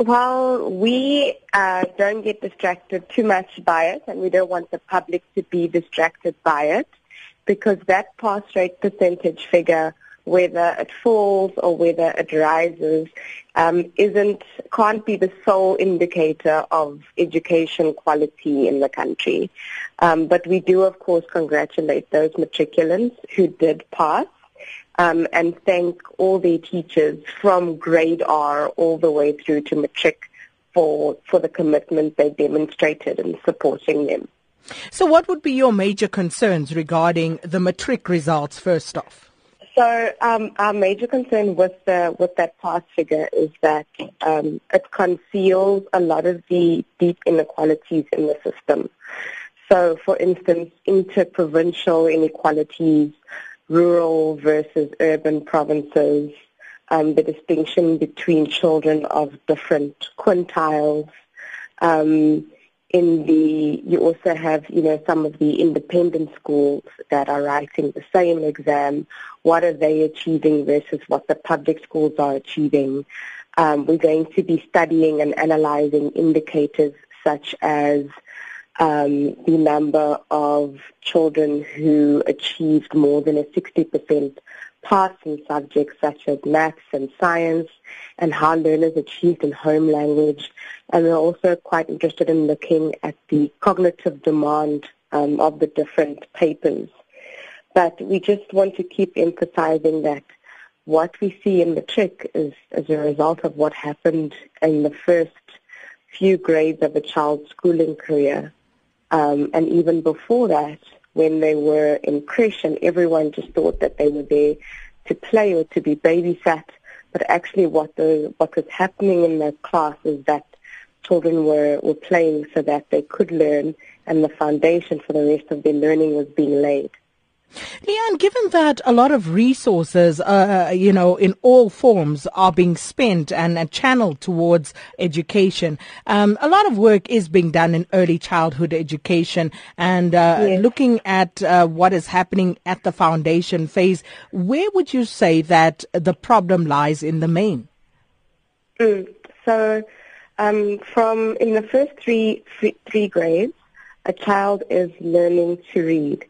Well, we uh, don't get distracted too much by it, and we don't want the public to be distracted by it, because that pass rate percentage figure, whether it falls or whether it rises, um, isn't can't be the sole indicator of education quality in the country. Um, but we do, of course, congratulate those matriculants who did pass um, and thank all their teachers from grade R all the way through to matric for, for the commitment they demonstrated in supporting them. So what would be your major concerns regarding the matric results first off? So um, our major concern with the with that pass figure is that um, it conceals a lot of the deep inequalities in the system. So, for instance, interprovincial inequalities, rural versus urban provinces, um, the distinction between children of different quintiles. Um, in the, you also have, you know, some of the independent schools that are writing the same exam. What are they achieving versus what the public schools are achieving? Um, we're going to be studying and analyzing indicators such as um, the number of children who achieved more than a 60% pass in subjects such as maths and science and how learners achieved in home language. And we're also quite interested in looking at the cognitive demand um, of the different papers. But we just want to keep emphasizing that what we see in matric is as a result of what happened in the first few grades of a child's schooling career. Um, and even before that, when they were in creche and everyone just thought that they were there to play or to be babysat, but actually what the what was happening in the class is that children were, were playing so that they could learn and the foundation for the rest of their learning was being laid. Leanne, given that a lot of resources, uh, you know, in all forms are being spent and, and channeled towards education, um, a lot of work is being done in early childhood education and uh, yes. looking at uh, what is happening at the foundation phase. Where would you say that the problem lies in the main? Mm. So, um, from in the first three, three, three grades, a child is learning to read.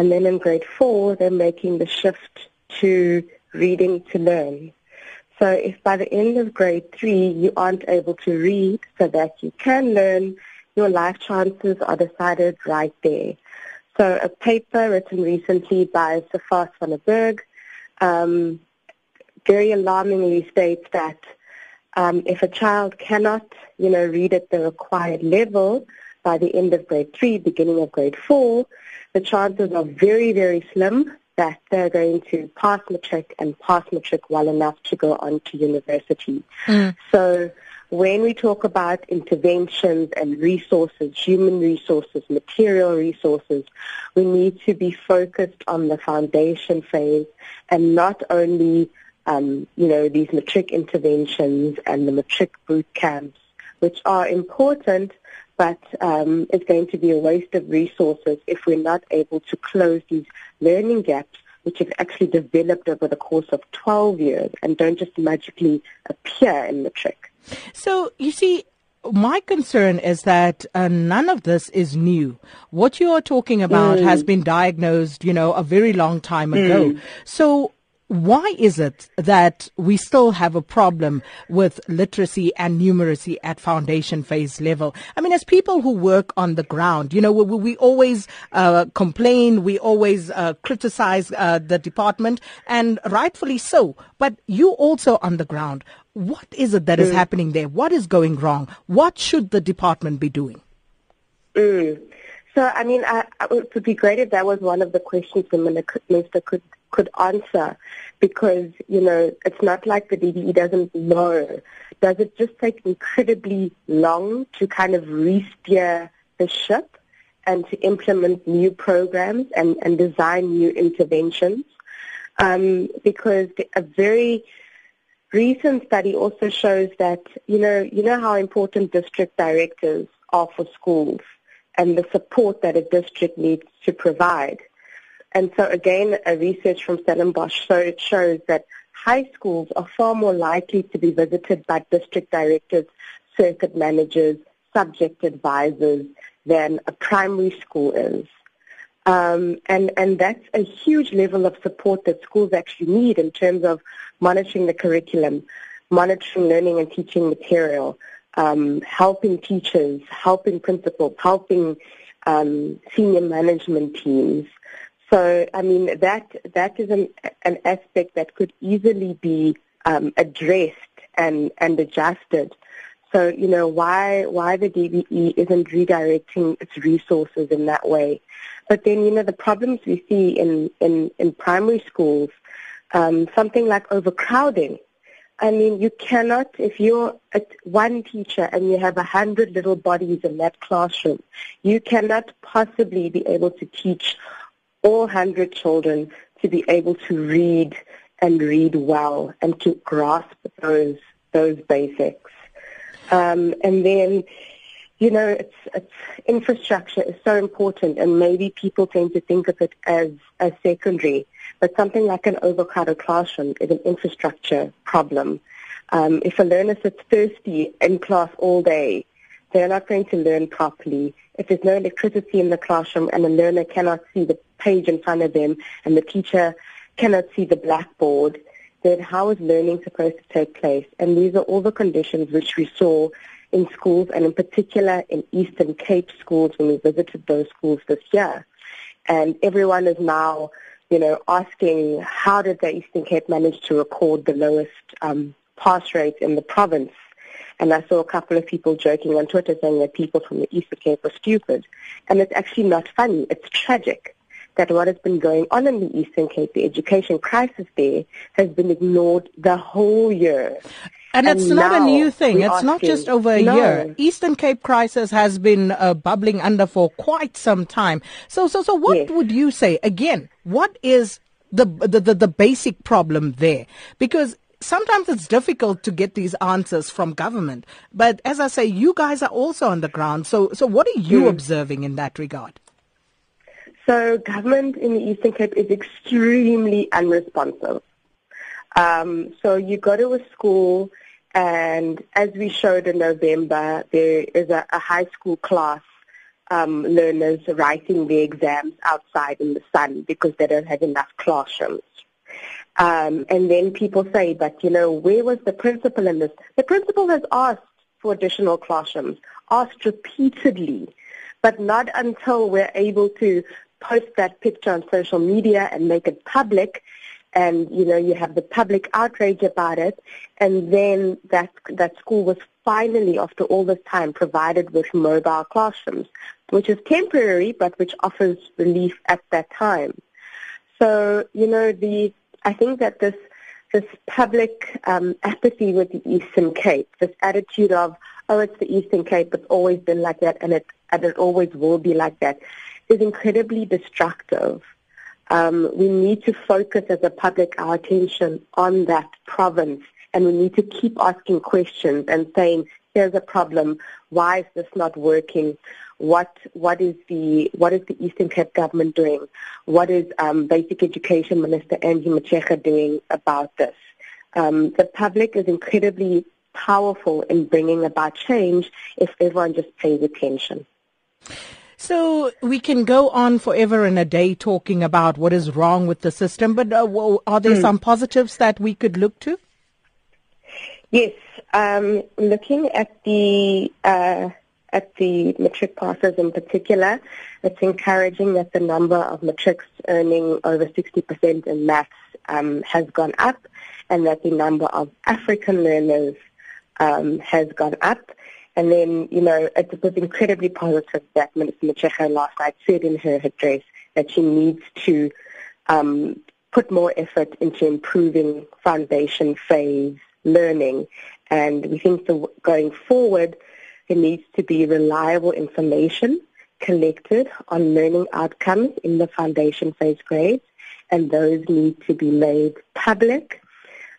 And then in grade four, they're making the shift to reading to learn. So if by the end of grade three you aren't able to read so that you can learn, your life chances are decided right there. So a paper written recently by Servaas van Berg um, very alarmingly states that um, if a child cannot, you know, read at the required level by the end of grade three, beginning of grade four, the chances are very, very slim that they're going to pass matric and pass matric well enough to go on to university. Mm. So when we talk about interventions and resources, human resources, material resources, we need to be focused on the foundation phase and not only, um, you know, these matric interventions and the matric boot camps, which are important, but um, it's going to be a waste of resources if we're not able to close these learning gaps which have actually developed over the course of 12 years and don't just magically appear in matric. So you see, my concern is that uh, none of this is new. What you are talking about mm. has been diagnosed, you know, a very long time ago. Mm. So why is it that we still have a problem with literacy and numeracy at foundation phase level? I mean, as people who work on the ground, you know, we, we always uh, complain, we always uh, criticize uh, the department, and rightfully so. But you also on the ground, what is it that mm. is happening there? What is going wrong? What should the department be doing? Mm. So, I mean, I, it would be great if that was one of the questions the minister could could answer because, you know, it's not like the DBE doesn't know. Does it just take incredibly long to kind of re-steer the ship and to implement new programs and, and design new interventions? Um, because a very recent study also shows that, you know, you know how important district directors are for schools and the support that a district needs to provide. And so again, a research from Stellenbosch so it shows that high schools are far more likely to be visited by district directors, circuit managers, subject advisors than a primary school is. Um, and, and that's a huge level of support that schools actually need in terms of monitoring the curriculum, monitoring learning and teaching material, um, helping teachers, helping principals, helping um, senior management teams. So, I mean, that that is an, an aspect that could easily be um, addressed and, and adjusted. So, you know, why why the DBE isn't redirecting its resources in that way. But then, you know, the problems we see in, in, in primary schools, um, something like overcrowding. I mean, you cannot, if you're one teacher and you have a hundred little bodies in that classroom, you cannot possibly be able to teach all hundred children to be able to read and read well and to grasp those those basics. Um, and then, you know, it's, it's infrastructure is so important, and maybe people tend to think of it as as secondary. But something like an overcrowded classroom is an infrastructure problem. Um, if a learner sits thirsty in class all day, they're not going to learn properly. If there's no electricity in the classroom and the learner cannot see the page in front of them and the teacher cannot see the blackboard, then how is learning supposed to take place? And these are all the conditions which we saw in schools and in particular in Eastern Cape schools when we visited those schools this year. And everyone is now you know, asking how did the Eastern Cape manage to record the lowest um, pass rate in the province. And I saw a couple of people joking on Twitter saying that people from the Eastern Cape were stupid. And it's actually not funny. It's tragic that what has been going on in the Eastern Cape, the education crisis there, has been ignored the whole year. And, and it's not a new thing. It's not just over a no. year. Eastern Cape crisis has been uh, bubbling under for quite some time. So, so, so, what yes. would you say again? What is the, the the the basic problem there? Because sometimes it's difficult to get these answers from government. But as I say, you guys are also on the ground. So, so what are you mm. observing in that regard? So, government in the Eastern Cape is extremely unresponsive. Um, so you go to a school and as we showed in November, there is a, a high school class um, learners writing the exams outside in the sun because they don't have enough classrooms. Um, and then people say, but you know, where was the principal in this? The principal has asked for additional classrooms, asked repeatedly, but not until we're able to post that picture on social media and make it public. And you know you have the public outrage about it. And then that that school was finally after all this time provided with mobile classrooms which is temporary but which offers relief at that time. So you know the i think that this this public um, apathy with the eastern cape this attitude of oh it's the eastern cape it's always been like that and it and it always will be like that is incredibly destructive um, we need to focus as a public our attention on that province and we need to keep asking questions and saying, here's a problem, why is this not working? What what is the what is the Eastern Cape government doing? What is um, Basic Education Minister Angie Motshekga doing about this? Um, the public is incredibly powerful in bringing about change if everyone just pays attention. So we can go on forever and a day talking about what is wrong with the system, but uh, are there mm. some positives that we could look to? Yes, um, looking at the uh, at the matric passes in particular, it's encouraging that the number of matrics earning over 60% in maths um, has gone up, and that the number of African learners um, has gone up. And then, you know, it was incredibly positive that Minister Motshekga last night said in her address that she needs to um, put more effort into improving foundation phase learning. And we think that going forward, there needs to be reliable information collected on learning outcomes in the foundation phase grades, and those need to be made public.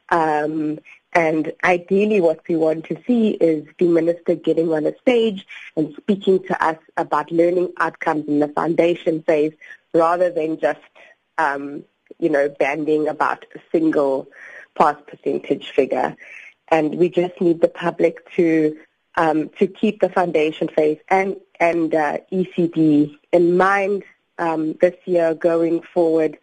Um, and ideally what we want to see is the minister getting on a stage and speaking to us about learning outcomes in the foundation phase rather than just, um, you know, banding about a single pass percentage figure. And we just need the public to um, to keep the foundation phase and and uh, ECD in mind um, this year going forward,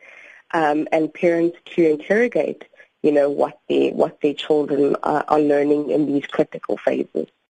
um, and parents to interrogate, you know, what they what their children are, are learning in these critical phases.